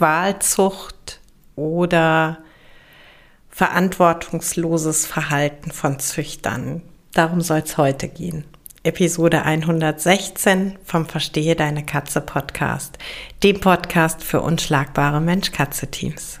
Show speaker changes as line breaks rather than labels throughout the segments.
Qualzucht oder verantwortungsloses Verhalten von Züchtern. Darum soll es heute gehen. Episode 116 vom Verstehe deine Katze Podcast, dem Podcast für unschlagbare Mensch-Katze-Teams.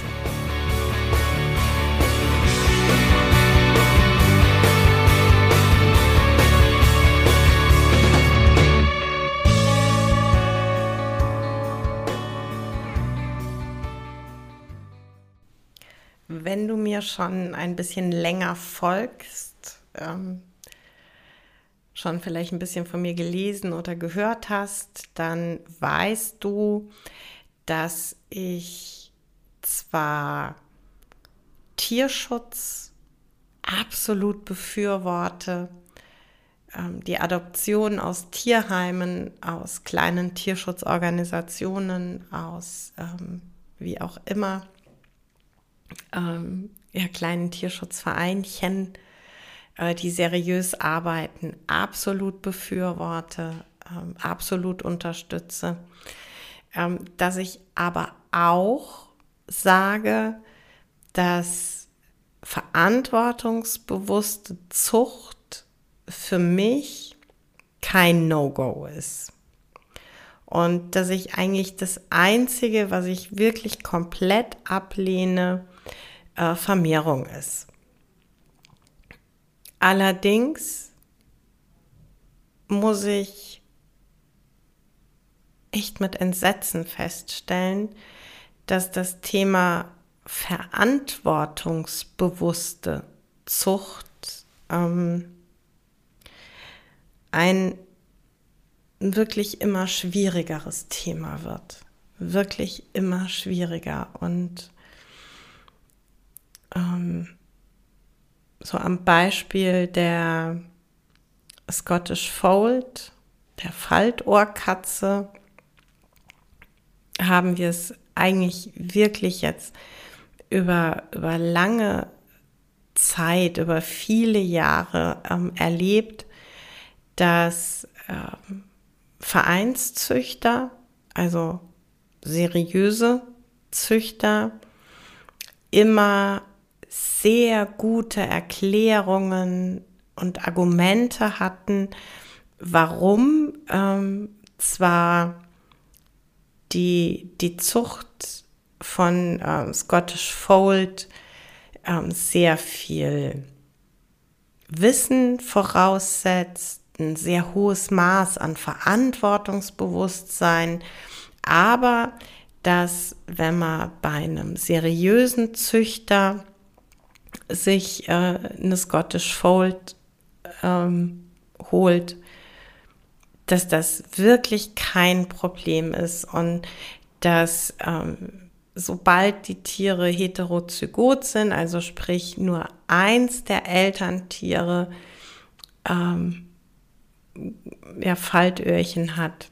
Wenn du mir schon ein bisschen länger folgst, ähm, schon vielleicht ein bisschen von mir gelesen oder gehört hast, dann weißt du, dass ich zwar Tierschutz absolut befürworte, ähm, die Adoption aus Tierheimen, aus kleinen Tierschutzorganisationen, aus ähm, wie auch immer ähm, ja, kleinen Tierschutzvereinchen, äh, die seriös arbeiten, absolut befürworte, ähm, absolut unterstütze. Ähm, dass ich aber auch sage, dass verantwortungsbewusste Zucht für mich kein No-Go ist. Und dass ich eigentlich das Einzige, was ich wirklich komplett ablehne, äh, Vermehrung ist. Allerdings muss ich echt mit Entsetzen feststellen, dass das Thema verantwortungsbewusste Zucht ähm, ein wirklich immer schwierigeres Thema wird. Wirklich immer schwieriger. Und ähm, so am Beispiel der Scottish Fold, der Faltohrkatze, haben wir es eigentlich wirklich jetzt über, über lange Zeit, über viele Jahre ähm, erlebt, dass ähm, Vereinszüchter, also seriöse Züchter, immer sehr gute Erklärungen und Argumente hatten, warum ähm, zwar die, die Zucht von ähm, Scottish Fold ähm, sehr viel Wissen voraussetzt, ein sehr hohes Maß an Verantwortungsbewusstsein, aber dass wenn man bei einem seriösen Züchter sich äh, eine Scottish Fold ähm, holt, dass das wirklich kein Problem ist und dass ähm, sobald die Tiere heterozygot sind, also sprich nur eins der Elterntiere ähm, ja, Faltöhrchen hat,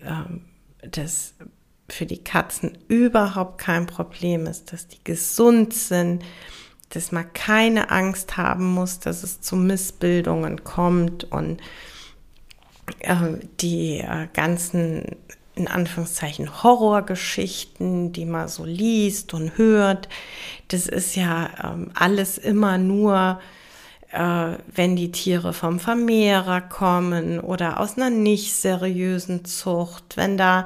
ähm, das für die Katzen überhaupt kein Problem ist, dass die gesund sind, dass man keine Angst haben muss, dass es zu Missbildungen kommt und äh, die äh, ganzen in Anführungszeichen Horrorgeschichten, die man so liest und hört, das ist ja ähm, alles immer nur, äh, wenn die Tiere vom Vermehrer kommen oder aus einer nicht seriösen Zucht, wenn da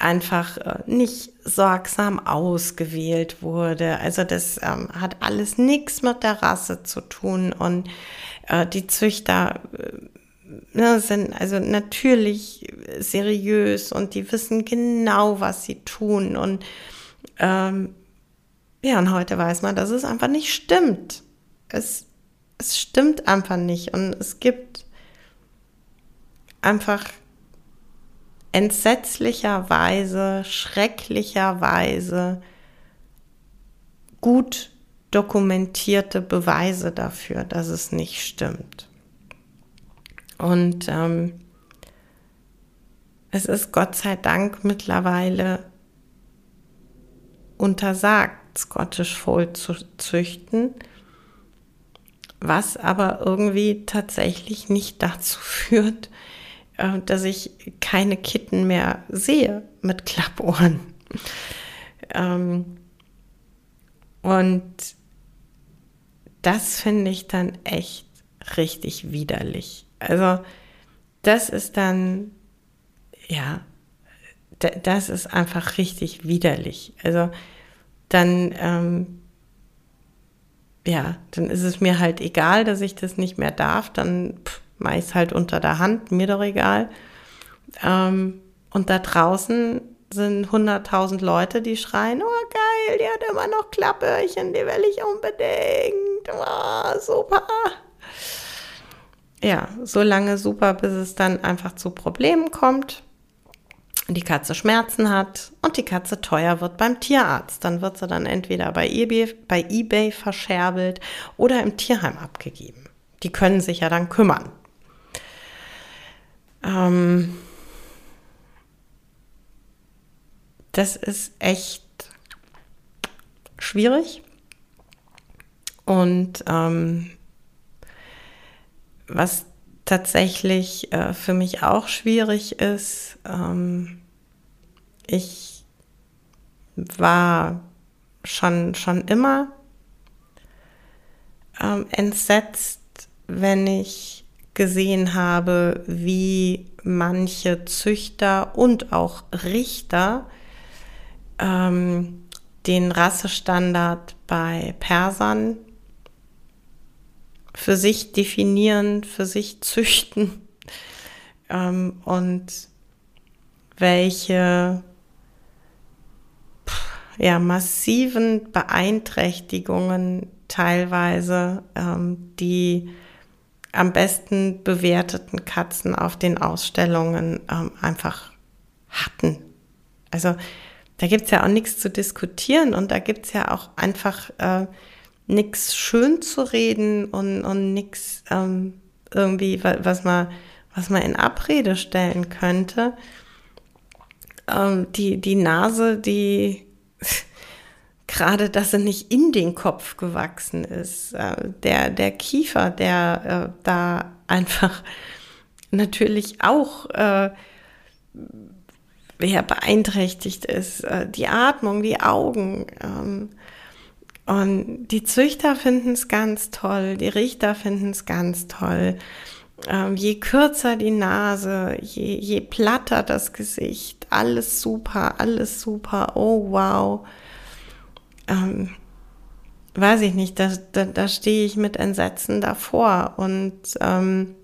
einfach äh, nicht sorgsam ausgewählt wurde. Also das ähm, hat alles nichts mit der Rasse zu tun und äh, die Züchter äh, ne, sind also natürlich seriös und die wissen genau, was sie tun und ähm, Ja, und heute weiß man, dass es einfach nicht stimmt. Es, es stimmt einfach nicht. Und es gibt einfach entsetzlicherweise, schrecklicherweise gut dokumentierte Beweise dafür, dass es nicht stimmt. Und ähm, es ist Gott sei Dank mittlerweile untersagt, Scottish Fold zu züchten, was aber irgendwie tatsächlich nicht dazu führt, dass ich keine Kitten mehr sehe mit Klappohren. Ähm, und das finde ich dann echt richtig widerlich. Also das ist dann, ja, das ist einfach richtig widerlich. Also dann, ähm, ja, dann ist es mir halt egal, dass ich das nicht mehr darf. Dann mache es halt unter der Hand, mir doch egal. Ähm, und da draußen sind 100.000 Leute, die schreien, oh geil, die hat immer noch Klappöhrchen, die will ich unbedingt. Oh, super. Ja, so lange super, bis es dann einfach zu Problemen kommt die Katze Schmerzen hat und die Katze teuer wird beim Tierarzt. Dann wird sie dann entweder bei eBay, bei eBay verscherbelt oder im Tierheim abgegeben. Die können sich ja dann kümmern. Ähm das ist echt schwierig. Und ähm, was tatsächlich äh, für mich auch schwierig ist, ähm, ich war schon, schon immer ähm, entsetzt, wenn ich gesehen habe, wie manche Züchter und auch Richter ähm, den Rassestandard bei Persern für sich definieren, für sich züchten ähm, und welche ja, massiven Beeinträchtigungen teilweise ähm, die am besten bewerteten Katzen auf den Ausstellungen ähm, einfach hatten. Also da gibt es ja auch nichts zu diskutieren und da gibt es ja auch einfach äh, nichts schön zu reden und, und nichts ähm, irgendwie, was man, was man in Abrede stellen könnte. Ähm, die, die Nase, die gerade, dass er nicht in den Kopf gewachsen ist. Äh, der, der Kiefer, der äh, da einfach natürlich auch äh, ja, beeinträchtigt ist. Äh, die Atmung, die Augen. Ähm, und die Züchter finden es ganz toll, die Richter finden es ganz toll. Ähm, je kürzer die Nase, je, je platter das Gesicht, alles super, alles super, oh wow ähm, weiß ich nicht, da, da, da stehe ich mit Entsetzen davor. Und ähm,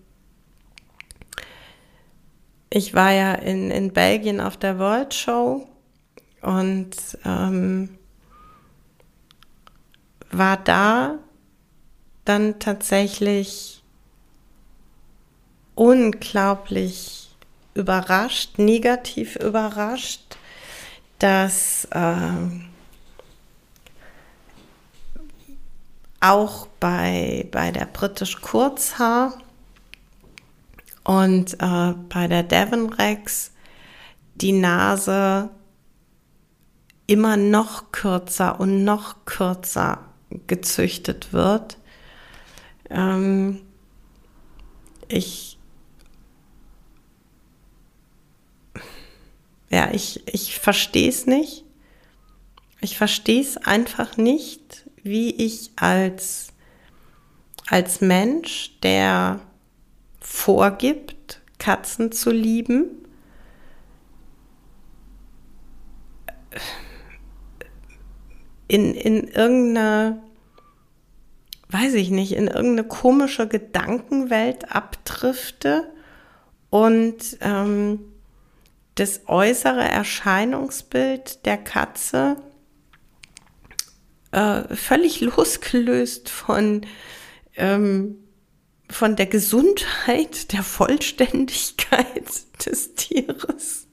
ich war ja in, in Belgien auf der World Show und ähm, war da dann tatsächlich unglaublich überrascht, negativ überrascht, dass äh, auch bei, bei der British Kurzhaar und äh, bei der Devon Rex die Nase immer noch kürzer und noch kürzer gezüchtet wird. Ähm, ich ja, ich, ich verstehe es nicht. Ich verstehe es einfach nicht wie ich als, als Mensch, der vorgibt, Katzen zu lieben, in, in irgendeine, weiß ich nicht, in irgendeine komische Gedankenwelt abdrifte und ähm, das äußere Erscheinungsbild der Katze äh, völlig losgelöst von, ähm, von der Gesundheit, der Vollständigkeit des Tieres,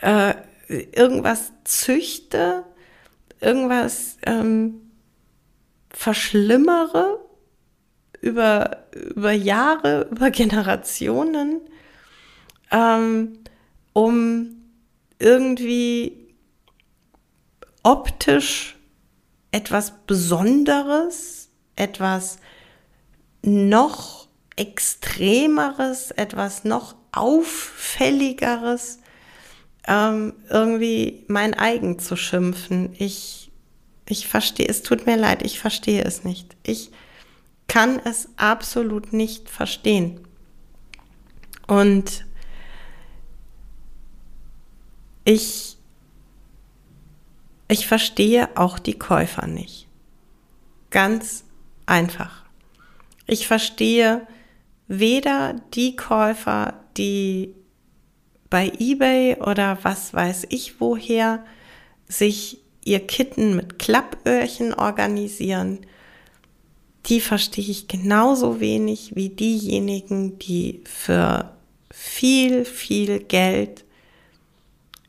äh, irgendwas züchte, irgendwas ähm, verschlimmere über, über Jahre, über Generationen, ähm, um irgendwie optisch etwas Besonderes, etwas noch Extremeres, etwas noch Auffälligeres ähm, irgendwie mein eigen zu schimpfen. Ich, ich verstehe, es tut mir leid, ich verstehe es nicht. Ich kann es absolut nicht verstehen. Und ich, ich verstehe auch die Käufer nicht. Ganz einfach. Ich verstehe weder die Käufer, die bei eBay oder was weiß ich woher sich ihr Kitten mit Klappöhrchen organisieren, die verstehe ich genauso wenig wie diejenigen, die für viel, viel Geld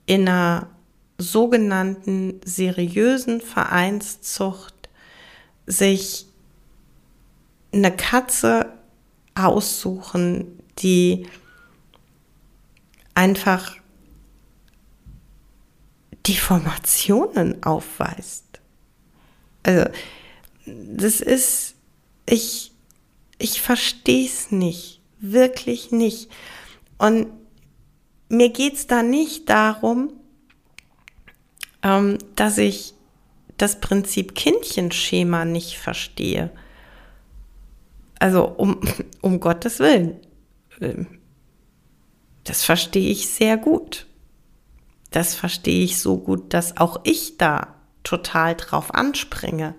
in einer sogenannten seriösen Vereinszucht sich eine Katze aussuchen, die einfach Deformationen aufweist. Also, das ist, ich, ich verstehe es nicht, wirklich nicht. Und mir geht es da nicht darum, ähm, dass ich das Prinzip Kindchenschema nicht verstehe. Also um, um Gottes Willen. Ähm, das verstehe ich sehr gut. Das verstehe ich so gut, dass auch ich da total drauf anspringe.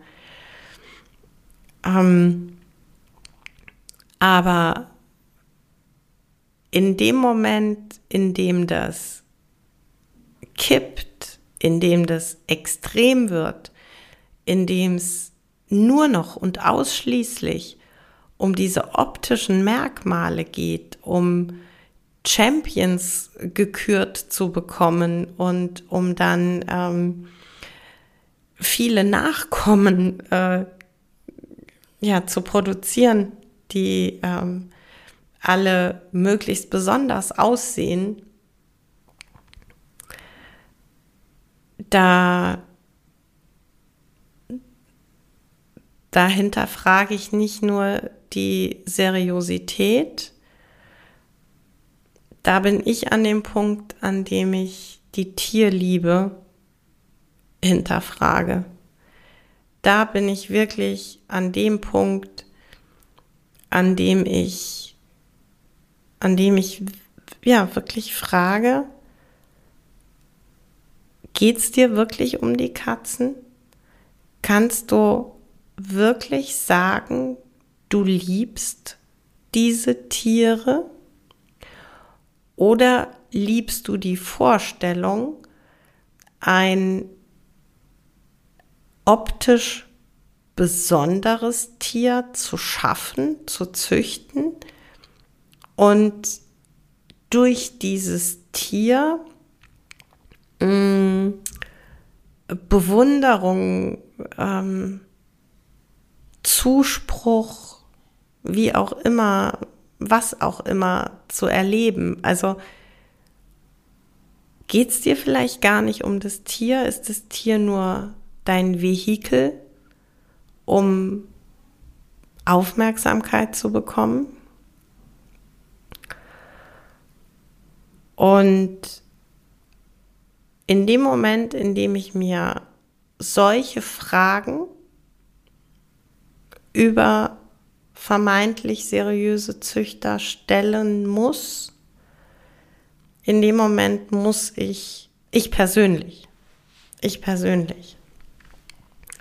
Ähm, aber in dem Moment, in dem das kippt, in dem das extrem wird, in dem es nur noch und ausschließlich um diese optischen Merkmale geht, um Champions gekürt zu bekommen und um dann ähm, viele Nachkommen äh, ja, zu produzieren, die ähm, alle möglichst besonders aussehen, da dahinter frage ich nicht nur die Seriosität, da bin ich an dem Punkt, an dem ich die Tierliebe hinterfrage. Da bin ich wirklich an dem Punkt, an dem ich, an dem ich ja wirklich frage, geht's dir wirklich um die Katzen? Kannst du wirklich sagen, du liebst diese Tiere? Oder liebst du die Vorstellung, ein optisch besonderes Tier zu schaffen, zu züchten und durch dieses Tier mh, mm, Bewunderung, ähm, Zuspruch, wie auch immer was auch immer zu erleben. Also geht es dir vielleicht gar nicht um das Tier? Ist das Tier nur dein Vehikel, um Aufmerksamkeit zu bekommen? Und in dem Moment, in dem ich mir solche Fragen über vermeintlich seriöse Züchter stellen muss, in dem Moment muss ich, ich persönlich, ich persönlich,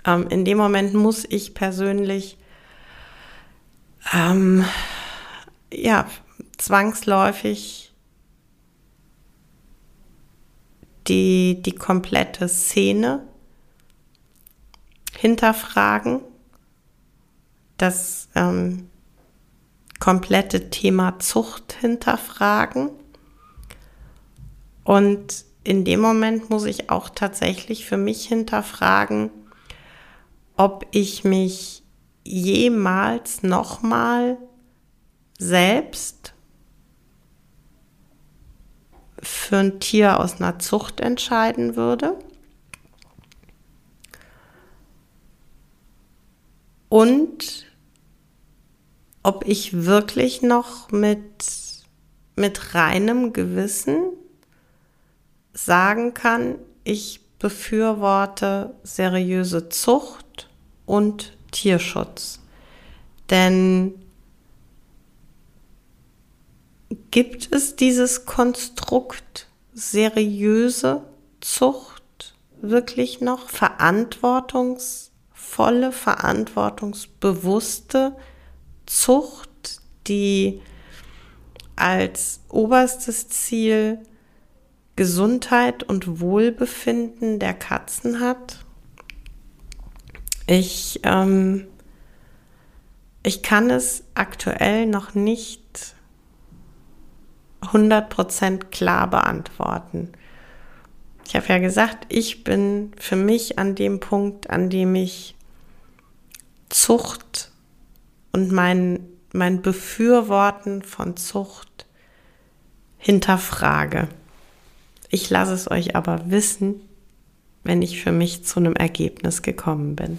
ähm, in dem Moment muss ich persönlich, ähm, ja, zwangsläufig die, die komplette Szene hinterfragen, das ähm, komplette Thema Zucht hinterfragen. Und in dem Moment muss ich auch tatsächlich für mich hinterfragen, ob ich mich jemals nochmal selbst für ein Tier aus einer Zucht entscheiden würde. Und ob ich wirklich noch mit, mit reinem Gewissen sagen kann, ich befürworte seriöse Zucht und Tierschutz. Denn gibt es dieses Konstrukt seriöse Zucht wirklich noch verantwortungsvolle, verantwortungsbewusste Zucht, die als oberstes Ziel Gesundheit und Wohlbefinden der Katzen hat. Ich, ähm, ich kann es aktuell noch nicht 100% klar beantworten. Ich habe ja gesagt, ich bin für mich an dem Punkt, an dem ich Zucht und mein, mein Befürworten von Zucht hinterfrage. Ich lasse es euch aber wissen, wenn ich für mich zu einem Ergebnis gekommen bin.